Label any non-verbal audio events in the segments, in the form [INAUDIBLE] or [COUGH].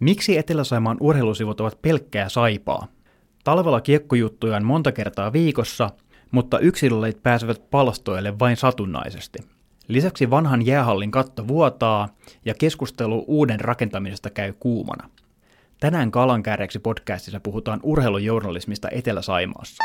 Miksi Etelä-Saimaan urheilusivut ovat pelkkää saipaa? Talvella kiekkojuttuja on monta kertaa viikossa, mutta yksilöleit pääsevät palstoille vain satunnaisesti. Lisäksi vanhan jäähallin katto vuotaa ja keskustelu uuden rakentamisesta käy kuumana. Tänään Kalankääreksi podcastissa puhutaan urheilujournalismista Etelä-Saimaassa.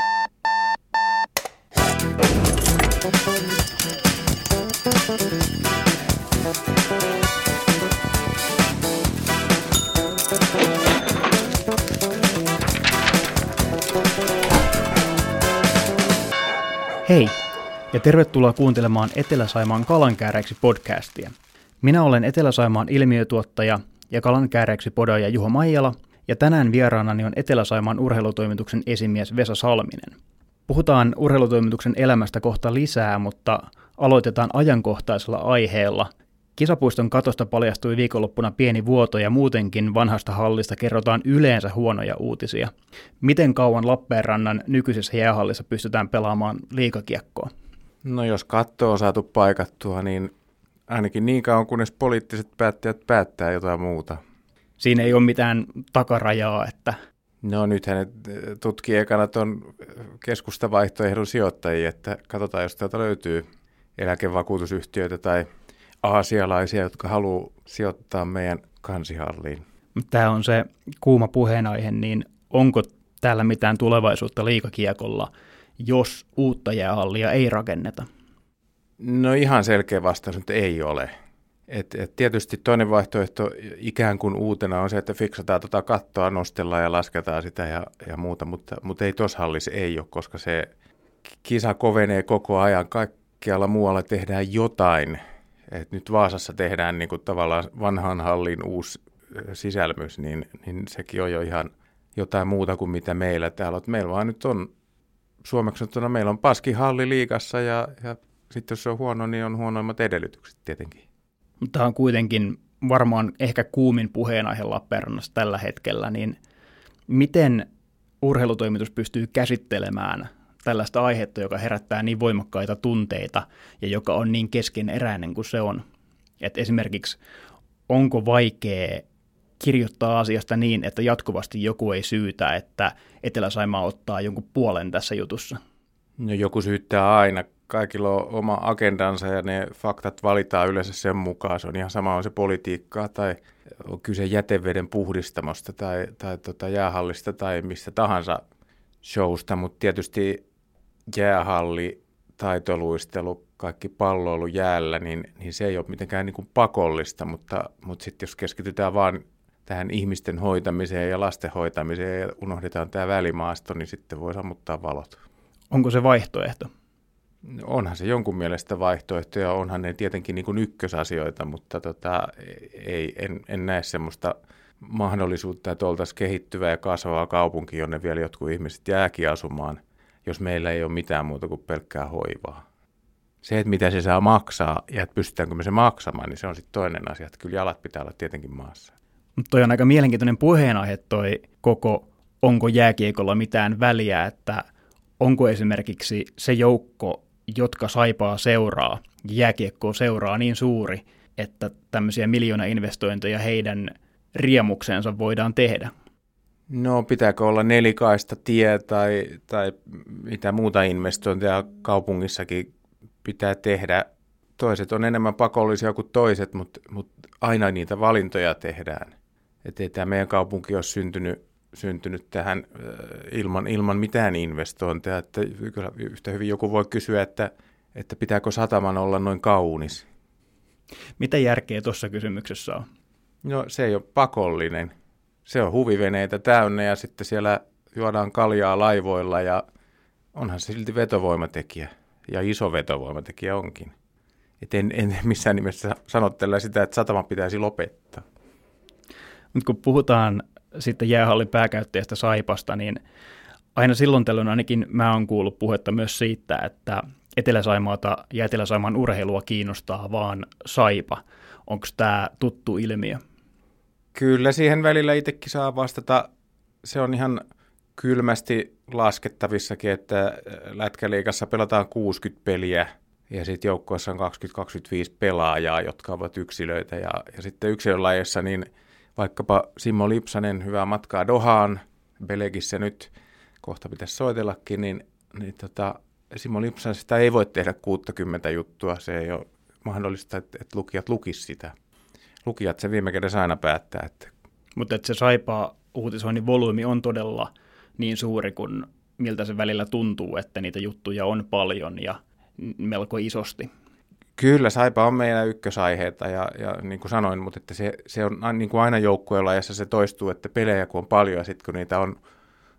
Hei, ja tervetuloa kuuntelemaan Etelä-Saimaan kalankääreiksi podcastia. Minä olen Etelä-Saimaan ilmiötuottaja ja kalankääreiksi podoja Juho Maijala, ja tänään vieraanani on Etelä-Saimaan urheilutoimituksen esimies Vesa Salminen. Puhutaan urheilutoimituksen elämästä kohta lisää, mutta aloitetaan ajankohtaisella aiheella. Kisapuiston katosta paljastui viikonloppuna pieni vuoto ja muutenkin vanhasta hallista kerrotaan yleensä huonoja uutisia. Miten kauan Lappeenrannan nykyisessä jäähallissa pystytään pelaamaan liikakiekkoa? No jos katto on saatu paikattua, niin ainakin niin kauan kunnes poliittiset päättäjät päättää jotain muuta. Siinä ei ole mitään takarajaa, että... No nythän ne tutkii ekana tuon keskustavaihtoehdon sijoittajia, että katsotaan, jos täältä löytyy eläkevakuutusyhtiöitä tai aasialaisia, jotka haluaa sijoittaa meidän kansihalliin. Tämä on se kuuma puheenaihe, niin onko täällä mitään tulevaisuutta liikakiekolla, jos uutta jäähallia ei rakenneta? No ihan selkeä vastaus, että ei ole. Et, et tietysti toinen vaihtoehto ikään kuin uutena on se, että fiksataan tuota kattoa, nostellaan ja lasketaan sitä ja, ja muuta, mutta, mutta ei tuossa hallissa ei ole, koska se kisa kovenee koko ajan. Kaikkialla muualla tehdään jotain. Et nyt Vaasassa tehdään niin kuin tavallaan vanhan hallin uusi sisälmys, niin, niin sekin on jo ihan jotain muuta kuin mitä meillä täällä on. Meillä vaan nyt on suomeksi meillä on paskihalli liikassa ja, ja sitten jos se on huono, niin on huonoimmat edellytykset tietenkin. Tämä on kuitenkin varmaan ehkä kuumin puheenaihe Lappeenrannassa tällä hetkellä, niin miten urheilutoimitus pystyy käsittelemään tällaista aihetta, joka herättää niin voimakkaita tunteita ja joka on niin keskeneräinen kuin se on. Et esimerkiksi onko vaikea kirjoittaa asiasta niin, että jatkuvasti joku ei syytä, että Etelä-Saimaa ottaa jonkun puolen tässä jutussa? No joku syyttää aina kaikilla on oma agendansa ja ne faktat valitaan yleensä sen mukaan. Se on ihan sama on se politiikkaa tai on kyse jäteveden puhdistamosta tai, tai tota jäähallista tai mistä tahansa showsta, mutta tietysti jäähalli, taitoluistelu, kaikki palloilu jäällä, niin, niin se ei ole mitenkään niin kuin pakollista, mutta, mutta sitten jos keskitytään vaan tähän ihmisten hoitamiseen ja lasten hoitamiseen ja unohdetaan tämä välimaasto, niin sitten voi sammuttaa valot. Onko se vaihtoehto? onhan se jonkun mielestä vaihtoehto ja onhan ne tietenkin niin kuin ykkösasioita, mutta tota, ei, en, en näe semmoista mahdollisuutta, että oltaisiin kehittyvä ja kasvava kaupunki, jonne vielä jotkut ihmiset jääkin asumaan, jos meillä ei ole mitään muuta kuin pelkkää hoivaa. Se, että mitä se saa maksaa ja että pystytäänkö me se maksamaan, niin se on sitten toinen asia, että kyllä jalat pitää olla tietenkin maassa. Mutta toi on aika mielenkiintoinen puheenaihe toi koko onko jääkiekolla mitään väliä, että onko esimerkiksi se joukko, jotka Saipaa seuraa, jääkiekkoa seuraa niin suuri, että tämmöisiä miljoona-investointeja heidän riemuksensa voidaan tehdä? No pitääkö olla nelikaista tie tai, tai mitä muuta investointeja kaupungissakin pitää tehdä. Toiset on enemmän pakollisia kuin toiset, mutta, mutta aina niitä valintoja tehdään. Että ei tämä meidän kaupunki ole syntynyt, syntynyt tähän ilman, ilman mitään investointeja. Että kyllä yhtä hyvin joku voi kysyä, että, että pitääkö sataman olla noin kaunis. Mitä järkeä tuossa kysymyksessä on? No se ei ole pakollinen. Se on huviveneitä täynnä ja sitten siellä juodaan kaljaa laivoilla ja onhan se silti vetovoimatekijä. Ja iso vetovoimatekijä onkin. Et en, en [LAUGHS] missään nimessä sanottele sitä, että satama pitäisi lopettaa. Mutta kun puhutaan sitten jäähallin pääkäyttäjästä Saipasta, niin aina silloin tällöin ainakin mä oon kuullut puhetta myös siitä, että Etelä-Saimaata ja Etelä-Saimaan urheilua kiinnostaa vaan Saipa. Onko tämä tuttu ilmiö? Kyllä siihen välillä itsekin saa vastata. Se on ihan kylmästi laskettavissakin, että Lätkäliikassa pelataan 60 peliä ja sitten joukkueessa on 20-25 pelaajaa, jotka ovat yksilöitä. Ja, ja sitten yksilölajissa niin vaikkapa Simmo Lipsanen, hyvää matkaa Dohaan, Belegissä nyt, kohta pitäisi soitellakin, niin, niin tota, Simo Lipsanen sitä ei voi tehdä 60 juttua, se ei ole mahdollista, että, että lukijat lukis sitä. Lukijat se viime kädessä aina päättää. Että... Mutta että se saipaa uutisoinnin volyymi on todella niin suuri kuin miltä se välillä tuntuu, että niitä juttuja on paljon ja melko isosti. Kyllä, Saipa on meidän ykkösaiheita ja, ja niin kuin sanoin, mutta että se, se on niin kuin aina joukkueella ja se toistuu, että pelejä kun on paljon ja sitten kun niitä on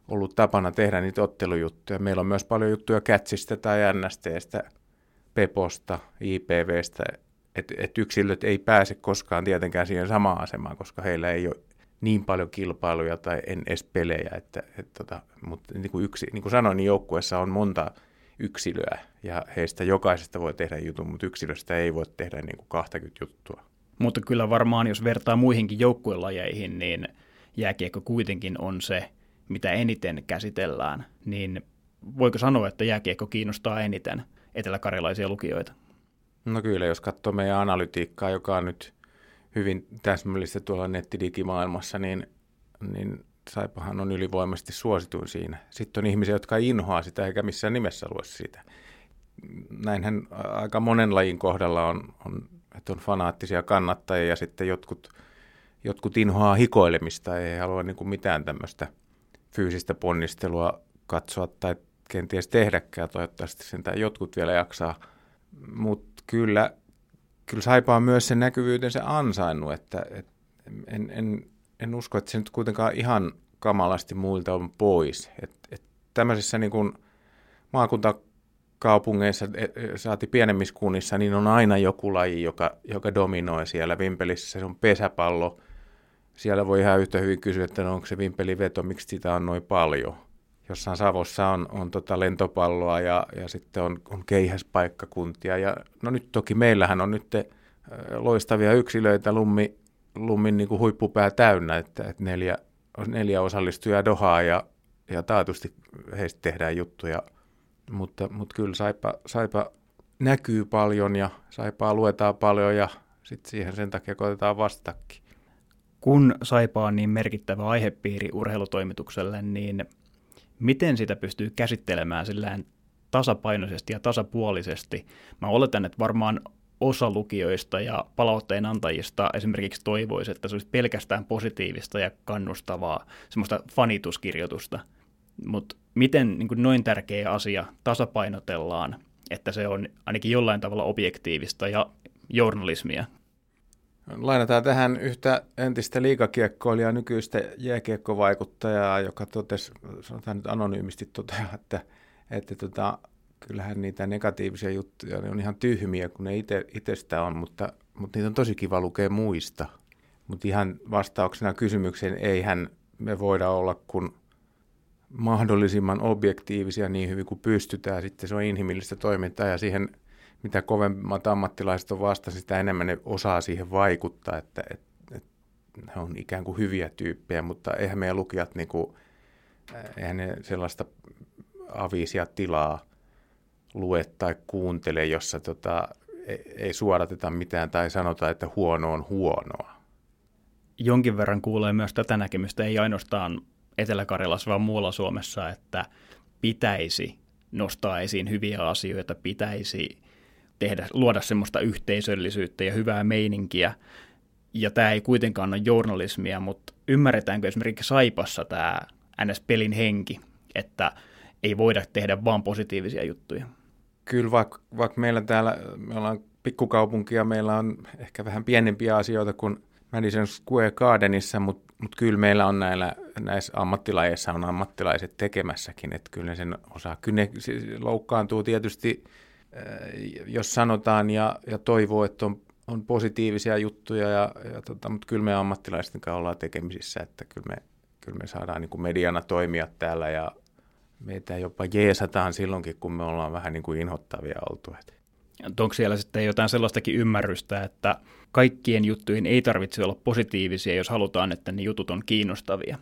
ollut tapana tehdä niitä ottelujuttuja. Meillä on myös paljon juttuja Kätsistä tai NSTstä, Peposta, IPVstä, että et yksilöt ei pääse koskaan tietenkään siihen samaan asemaan, koska heillä ei ole niin paljon kilpailuja tai en edes pelejä. Että, et tota, mutta niin kuin, yksi, niin kuin sanoin, niin joukkueessa on monta yksilöä ja heistä jokaisesta voi tehdä jutun, mutta yksilöstä ei voi tehdä niin kuin 20 juttua. Mutta kyllä varmaan, jos vertaa muihinkin joukkuelajeihin, niin jääkiekko kuitenkin on se, mitä eniten käsitellään, niin voiko sanoa, että jääkiekko kiinnostaa eniten eteläkarjalaisia lukijoita? No kyllä, jos katsoo meidän analytiikkaa, joka on nyt hyvin täsmällistä tuolla nettidigimaailmassa, niin, niin Saipahan on ylivoimaisesti suosituin siinä. Sitten on ihmisiä, jotka inhoaa sitä eikä missään nimessä lue sitä. Näinhän aika monen lajin kohdalla on, on että on fanaattisia kannattajia ja sitten jotkut, jotkut inhoaa hikoilemista, ei halua niin kuin mitään tämmöistä fyysistä ponnistelua katsoa tai kenties tehdäkään. Toivottavasti sen tai jotkut vielä jaksaa. Mutta kyllä, kyllä Saipa on myös sen näkyvyytensä ansainnut, että, että en, en, en usko, että se nyt kuitenkaan ihan kamalasti muilta on pois. Et, et tämmöisissä niin kuin maakuntakaupungeissa, e, e, saati pienemmissä kunnissa, niin on aina joku laji, joka, joka dominoi siellä. Vimpelissä se on pesäpallo. Siellä voi ihan yhtä hyvin kysyä, että no onko se vimpeliveto, miksi sitä on noin paljon. Jossain Savossa on, on tota lentopalloa ja, ja sitten on, on keihäspaikkakuntia. Ja, no nyt toki meillähän on nyt loistavia yksilöitä, Lummi, Lummin niin kuin huippupää täynnä, että, että neljä, neljä osallistujaa Dohaa ja, ja taatusti heistä tehdään juttuja. Mutta, mutta kyllä Saipa, Saipa näkyy paljon ja Saipaa luetaan paljon ja sitten siihen sen takia koitetaan vastakin. Kun Saipa on niin merkittävä aihepiiri urheilutoimitukselle, niin miten sitä pystyy käsittelemään sillään tasapainoisesti ja tasapuolisesti? Mä oletan, että varmaan osa lukijoista ja palautteen antajista esimerkiksi toivoisi, että se olisi pelkästään positiivista ja kannustavaa, semmoista fanituskirjoitusta. Mutta miten niin noin tärkeä asia tasapainotellaan, että se on ainakin jollain tavalla objektiivista ja journalismia? Lainataan tähän yhtä entistä liikakiekkoilijaa, nykyistä jääkiekkovaikuttajaa, joka totesi, sanotaan nyt anonyymisti toteaa, että, että tota, kyllähän niitä negatiivisia juttuja ne on ihan tyhmiä, kun ne ite, itsestä on, mutta, mutta niitä on tosi kiva lukea muista. Mutta ihan vastauksena kysymykseen, eihän me voida olla kuin mahdollisimman objektiivisia niin hyvin kuin pystytään. Sitten se on inhimillistä toimintaa ja siihen, mitä kovemmat ammattilaiset on vasta, sitä enemmän ne osaa siihen vaikuttaa, että, että, että ne on ikään kuin hyviä tyyppejä, mutta eihän meidän lukijat, niin kuin, eihän ne sellaista avisia tilaa lue tai kuuntele, jossa tota, ei, ei suodateta mitään tai sanota, että huono on huonoa. Jonkin verran kuulee myös tätä näkemystä, ei ainoastaan Etelä-Karjalassa, vaan muualla Suomessa, että pitäisi nostaa esiin hyviä asioita, pitäisi tehdä, luoda semmoista yhteisöllisyyttä ja hyvää meininkiä. Ja tämä ei kuitenkaan ole journalismia, mutta ymmärretäänkö esimerkiksi Saipassa tämä NS-pelin henki, että ei voida tehdä vain positiivisia juttuja? Kyllä, vaikka, vaikka meillä täällä, me ollaan pikkukaupunki ja meillä on ehkä vähän pienempiä asioita kuin Madison Square Gardenissa, mutta mut kyllä meillä on näillä, näissä ammattilajeissa on ammattilaiset tekemässäkin, että kyllä ne sen osaa. Kyllä ne loukkaantuu tietysti, jos sanotaan ja, ja toivoo, että on, on positiivisia juttuja, ja, ja tota, mutta kyllä me ammattilaisten kanssa ollaan tekemisissä, että kyllä me, kyllä me saadaan niin kuin mediana toimia täällä ja meitä jopa jeesataan silloinkin, kun me ollaan vähän niin kuin inhottavia oltu. Onko siellä sitten jotain sellaistakin ymmärrystä, että kaikkien juttujen ei tarvitse olla positiivisia, jos halutaan, että ne jutut on kiinnostavia?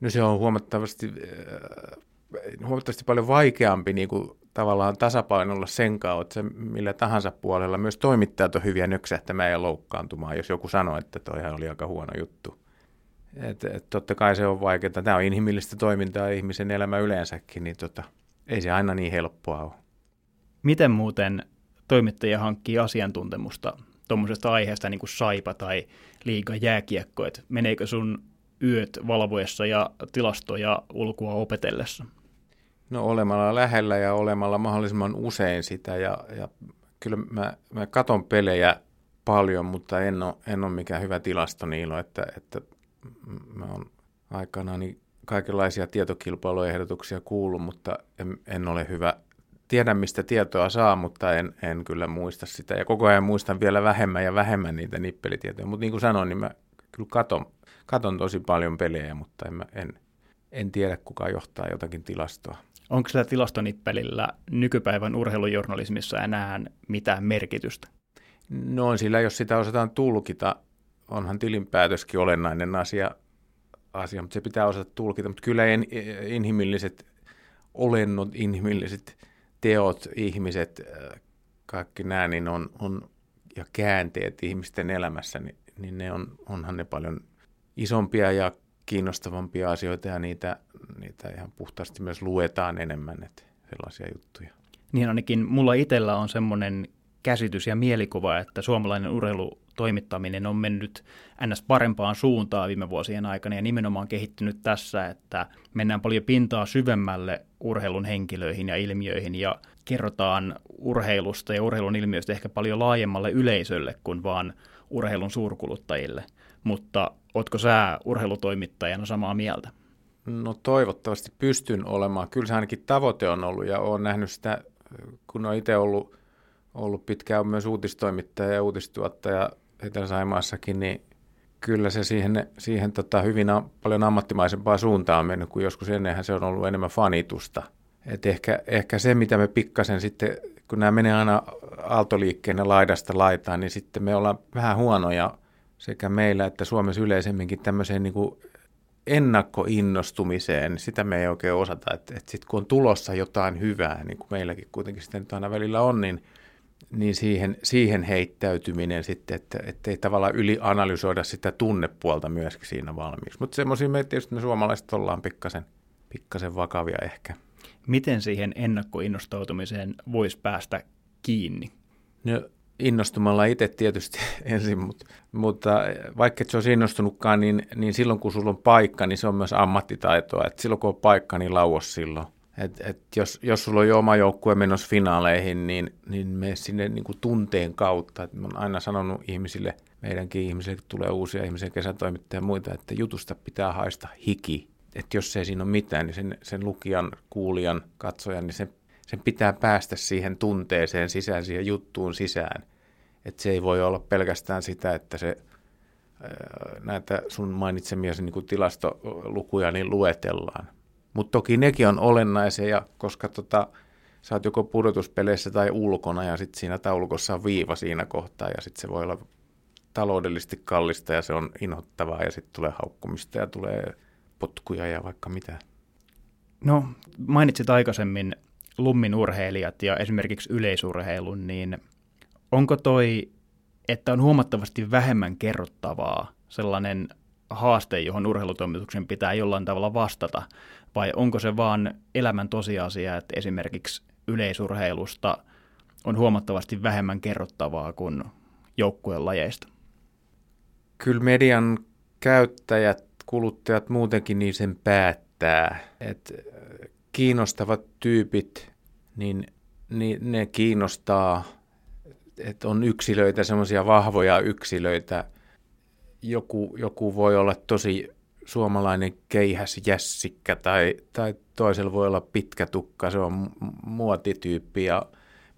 No se on huomattavasti, äh, huomattavasti paljon vaikeampi niin kuin tavallaan tasapainolla sen kautta, että millä tahansa puolella myös toimittajat on hyviä nyksähtämään ja loukkaantumaan, jos joku sanoo, että toihan oli aika huono juttu. Et, et totta kai se on vaikeaa. Tämä on inhimillistä toimintaa ihmisen elämä yleensäkin, niin tota, ei se aina niin helppoa ole. Miten muuten toimittaja hankkii asiantuntemusta tuommoisesta aiheesta niin kuin saipa tai liiga jääkiekko, että meneekö sun yöt valvoessa ja tilastoja ulkoa opetellessa? No olemalla lähellä ja olemalla mahdollisimman usein sitä ja, ja kyllä mä, mä katon pelejä paljon, mutta en ole, en ole mikään hyvä tilastoniilo, että, että mä oon aikanaan niin kaikenlaisia tietokilpailuehdotuksia kuullut, mutta en, en ole hyvä. Tiedän, mistä tietoa saa, mutta en, en kyllä muista sitä. Ja koko ajan muistan vielä vähemmän ja vähemmän niitä nippelitietoja. Mutta niin kuin sanoin, niin mä kyllä katon, katon tosi paljon pelejä, mutta en, en, en tiedä, kuka johtaa jotakin tilastoa. Onko sillä tilastonippelillä nykypäivän urheilujournalismissa enää mitään merkitystä? No on sillä, jos sitä osataan tulkita. Onhan tilinpäätöskin olennainen asia, asia mutta se pitää osata tulkita. Mutta kyllä en, inhimilliset olennot, inhimilliset teot, ihmiset, kaikki nämä, niin on, on, ja käänteet ihmisten elämässä, niin, niin ne on, onhan ne paljon isompia ja kiinnostavampia asioita ja niitä, niitä ihan puhtaasti myös luetaan enemmän, että sellaisia juttuja. Niin ainakin mulla itsellä on semmoinen käsitys ja mielikuva, että suomalainen urheilutoimittaminen on mennyt ns. parempaan suuntaan viime vuosien aikana ja nimenomaan kehittynyt tässä, että mennään paljon pintaa syvemmälle urheilun henkilöihin ja ilmiöihin ja kerrotaan urheilusta ja urheilun ilmiöistä ehkä paljon laajemmalle yleisölle kuin vaan urheilun suurkuluttajille. Mutta Ootko sä urheilutoimittajana samaa mieltä? No toivottavasti pystyn olemaan. Kyllä se ainakin tavoite on ollut ja olen nähnyt sitä, kun olen itse ollut, ollut pitkään myös uutistoimittaja ja uutistuottaja Etelä-Saimaassakin, niin kyllä se siihen, siihen tota hyvin paljon ammattimaisempaa suuntaan on mennyt, kuin joskus ennenhän se on ollut enemmän fanitusta. Et ehkä, ehkä se, mitä me pikkasen sitten, kun nämä menee aina aaltoliikkeen laidasta laitaan, niin sitten me ollaan vähän huonoja sekä meillä että Suomessa yleisemminkin tämmöiseen niin kuin ennakkoinnostumiseen, sitä me ei oikein osata, että, että sitten kun on tulossa jotain hyvää, niin kuin meilläkin kuitenkin sitten aina välillä on, niin, niin siihen, siihen heittäytyminen sitten, että, että ei tavallaan ylianalysoida sitä tunnepuolta myöskin siinä valmiiksi. Mutta semmoisia me tietysti me suomalaiset ollaan pikkasen, pikkasen vakavia ehkä. Miten siihen ennakkoinnostautumiseen voisi päästä kiinni? No innostumalla itse tietysti [LAUGHS] ensin, mutta, mutta vaikka et se olisi innostunutkaan, niin, niin silloin kun sulla on paikka, niin se on myös ammattitaitoa. Et silloin kun on paikka, niin lauos silloin. Et, et jos, jos sulla on jo oma joukkue menossa finaaleihin, niin, niin mene sinne niin kuin tunteen kautta. Et mä oon aina sanonut ihmisille, meidänkin ihmisille, kun tulee uusia ihmisiä, kesätoimittajia ja muita, että jutusta pitää haista hiki. Että jos ei siinä ole mitään, niin sen, sen lukijan, kuulijan, katsojan, niin sen sen pitää päästä siihen tunteeseen sisään, siihen juttuun sisään. Että se ei voi olla pelkästään sitä, että se näitä sun mainitsemiasi niin tilastolukuja niin luetellaan. Mutta toki nekin on olennaisia, koska tota, sä oot joko pudotuspeleissä tai ulkona ja sitten siinä taulukossa on viiva siinä kohtaa ja sitten se voi olla taloudellisesti kallista ja se on inhottavaa ja sitten tulee haukkumista ja tulee potkuja ja vaikka mitä. No, mainitsit aikaisemmin lummin urheilijat ja esimerkiksi yleisurheilun, niin onko toi, että on huomattavasti vähemmän kerrottavaa sellainen haaste, johon urheilutoimituksen pitää jollain tavalla vastata, vai onko se vaan elämän tosiasia, että esimerkiksi yleisurheilusta on huomattavasti vähemmän kerrottavaa kuin joukkueen lajeista? Kyllä median käyttäjät, kuluttajat muutenkin niin sen päättää, että kiinnostavat tyypit, niin, niin ne kiinnostaa, että on yksilöitä, semmoisia vahvoja yksilöitä. Joku, joku voi olla tosi suomalainen keihäs jässikkä tai, tai toisella voi olla pitkä tukka, se on muotityyppi ja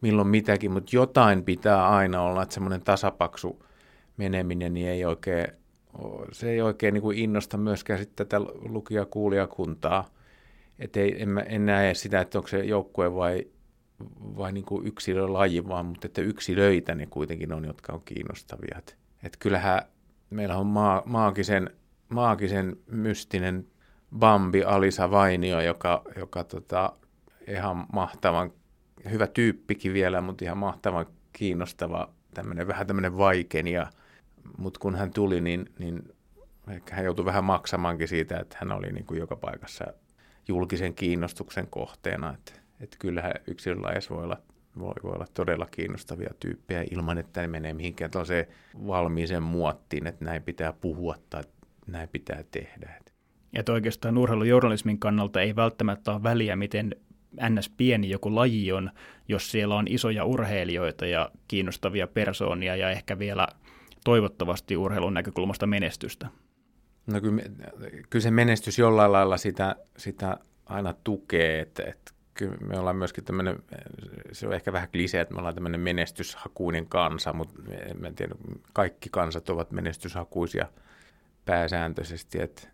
milloin mitäkin, mutta jotain pitää aina olla, että semmoinen tasapaksu meneminen niin ei oikein, se ei oikein niin kuin innosta myöskään sitten tätä lukija-kuulijakuntaa – et ei, en, en näe sitä, että onko se joukkue vai, vai niin yksilölaji, vaan mutta että yksilöitä ne kuitenkin on, jotka on kiinnostavia. Et, et kyllähän meillä on maa, maagisen, maagisen mystinen Bambi Alisa Vainio, joka, joka tota, ihan mahtavan hyvä tyyppikin vielä, mutta ihan mahtavan kiinnostava, tämmöinen, vähän tämmöinen vaikenia. Mutta kun hän tuli, niin, niin ehkä hän joutui vähän maksamaankin siitä, että hän oli niin kuin joka paikassa julkisen kiinnostuksen kohteena. Että, että kyllähän yksilölajeissa voi olla, voi, voi olla todella kiinnostavia tyyppejä ilman, että ne menee mihinkään se valmiiseen muottiin, että näin pitää puhua tai näin pitää tehdä. Että oikeastaan urheilujournalismin kannalta ei välttämättä ole väliä, miten ns. pieni joku laji on, jos siellä on isoja urheilijoita ja kiinnostavia persoonia ja ehkä vielä toivottavasti urheilun näkökulmasta menestystä. No kyllä, kyllä se menestys jollain lailla sitä, sitä aina tukee, että, että kyllä me ollaan myöskin tämmöinen, se on ehkä vähän klisee, että me ollaan tämmöinen menestyshakuinen kansa, mutta en tiedä, kaikki kansat ovat menestyshakuisia pääsääntöisesti. Että.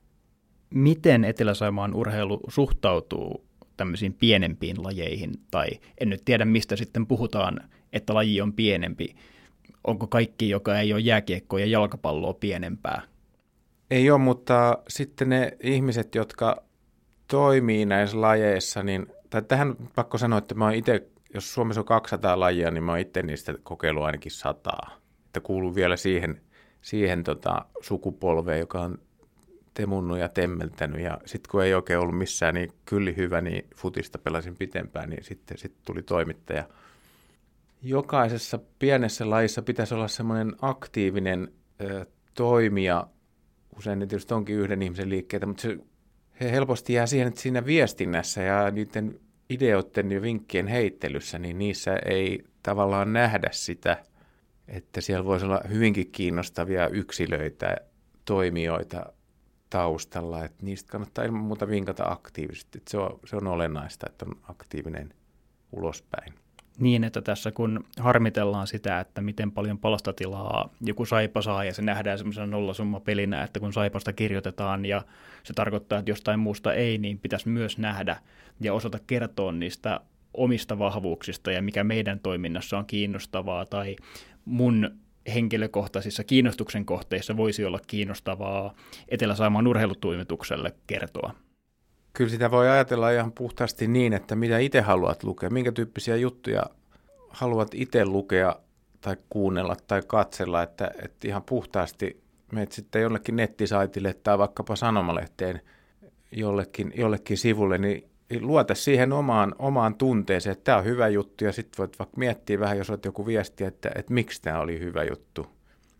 Miten Etelä-Saimaan urheilu suhtautuu tämmöisiin pienempiin lajeihin, tai en nyt tiedä mistä sitten puhutaan, että laji on pienempi. Onko kaikki, joka ei ole jääkiekkoa ja jalkapalloa pienempää? Ei ole, mutta sitten ne ihmiset, jotka toimii näissä lajeissa, niin, tai tähän pakko sanoa, että mä oon itse, jos Suomessa on 200 lajia, niin mä oon itse niistä kokeillut ainakin sataa. Että kuuluu vielä siihen, siihen tota, sukupolveen, joka on temunnut ja temmeltänyt. Ja sitten kun ei oikein ollut missään niin kyllä hyvä, niin futista pelasin pitempään, niin sitten sit tuli toimittaja. Jokaisessa pienessä lajissa pitäisi olla semmoinen aktiivinen ö, toimija. Usein ne tietysti onkin yhden ihmisen liikkeitä, mutta se he helposti jää siihen, että siinä viestinnässä ja niiden ideoiden ja vinkkien heittelyssä, niin niissä ei tavallaan nähdä sitä, että siellä voisi olla hyvinkin kiinnostavia yksilöitä, toimijoita taustalla, että niistä kannattaa ilman muuta vinkata aktiivisesti. Että se, on, se on olennaista, että on aktiivinen ulospäin. Niin, että tässä kun harmitellaan sitä, että miten paljon palastatilaa joku saipa saa ja se nähdään semmoisena nollasumma pelinä, että kun saipasta kirjoitetaan ja se tarkoittaa, että jostain muusta ei, niin pitäisi myös nähdä ja osata kertoa niistä omista vahvuuksista ja mikä meidän toiminnassa on kiinnostavaa tai mun henkilökohtaisissa kiinnostuksen kohteissa voisi olla kiinnostavaa Etelä-Saimaan urheilutoimitukselle kertoa? Kyllä sitä voi ajatella ihan puhtaasti niin, että mitä itse haluat lukea, minkä tyyppisiä juttuja haluat itse lukea tai kuunnella tai katsella, että, että ihan puhtaasti menet sitten jollekin nettisaitille tai vaikkapa sanomalehteen jollekin, jollekin sivulle, niin luota siihen omaan, omaan tunteeseen, että tämä on hyvä juttu ja sitten voit vaikka miettiä vähän, jos olet joku viesti, että, että miksi tämä oli hyvä juttu.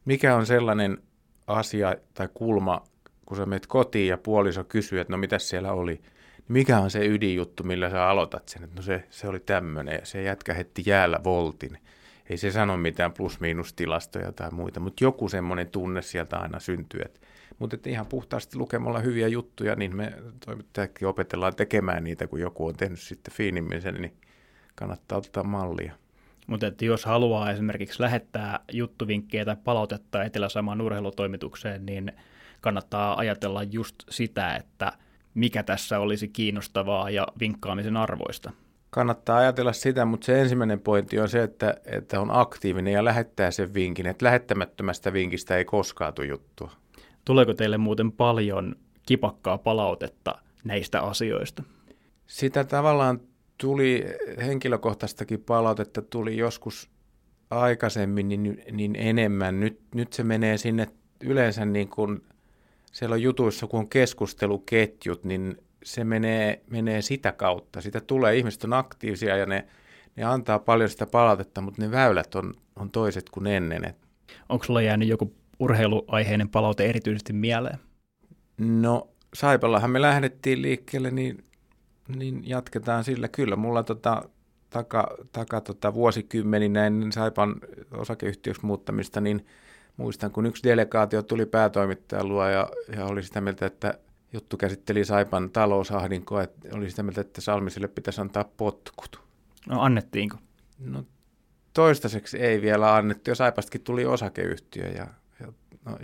Mikä on sellainen asia tai kulma, kun sä menet kotiin ja puoliso kysyy, että no mitä siellä oli, mikä on se ydinjuttu, millä sä aloitat sen, että no se, se oli tämmöinen ja se jätkä hetti jäällä voltin. Ei se sano mitään plus-miinus-tilastoja tai muita, mutta joku semmoinen tunne sieltä aina syntyy, että mutta että ihan puhtaasti lukemalla hyviä juttuja, niin me toimittajatkin opetellaan tekemään niitä, kun joku on tehnyt sitten fiinimmin sen, niin kannattaa ottaa mallia. Mutta että jos haluaa esimerkiksi lähettää juttuvinkkejä tai palautetta Etelä-Samaan urheilutoimitukseen, niin kannattaa ajatella just sitä, että mikä tässä olisi kiinnostavaa ja vinkkaamisen arvoista. Kannattaa ajatella sitä, mutta se ensimmäinen pointti on se, että, että on aktiivinen ja lähettää sen vinkin. Että lähettämättömästä vinkistä ei koskaan tule juttua. Tuleeko teille muuten paljon kipakkaa palautetta näistä asioista? Sitä tavallaan tuli henkilökohtaistakin palautetta, tuli joskus aikaisemmin niin, niin enemmän. Nyt, nyt se menee sinne yleensä niin kuin, siellä on jutuissa, kun on keskusteluketjut, niin se menee, menee sitä kautta. Sitä tulee, ihmiset on aktiivisia ja ne, ne antaa paljon sitä palautetta, mutta ne väylät on, on toiset kuin ennen. Onko sulla jäänyt joku urheiluaiheinen palaute erityisesti mieleen? No Saipallahan me lähdettiin liikkeelle, niin, niin jatketaan sillä. Kyllä mulla tota, taka, taka tota, vuosikymmeninä ennen Saipan osakeyhtiöksi muuttamista, niin muistan, kun yksi delegaatio tuli päätoimittajan luo ja, ja oli sitä mieltä, että juttu käsitteli Saipan talousahdinkoa, että oli sitä mieltä, että Salmiselle pitäisi antaa potkut. No annettiinko? No toistaiseksi ei vielä annettu, ja Saipastakin tuli osakeyhtiö ja no,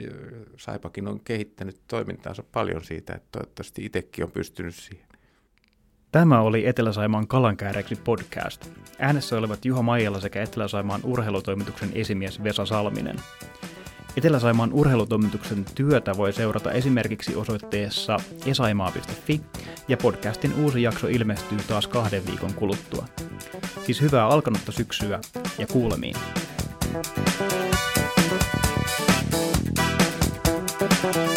Saipakin on kehittänyt toimintaansa paljon siitä, että toivottavasti itsekin on pystynyt siihen. Tämä oli Etelä-Saimaan kalankääreksi podcast. Äänessä olivat Juha Maijala sekä Etelä-Saimaan urheilutoimituksen esimies Vesa Salminen. Etelä-Saimaan urheilutoimituksen työtä voi seurata esimerkiksi osoitteessa esaimaa.fi ja podcastin uusi jakso ilmestyy taas kahden viikon kuluttua. Siis hyvää alkanutta syksyä ja kuulemiin. Thank you.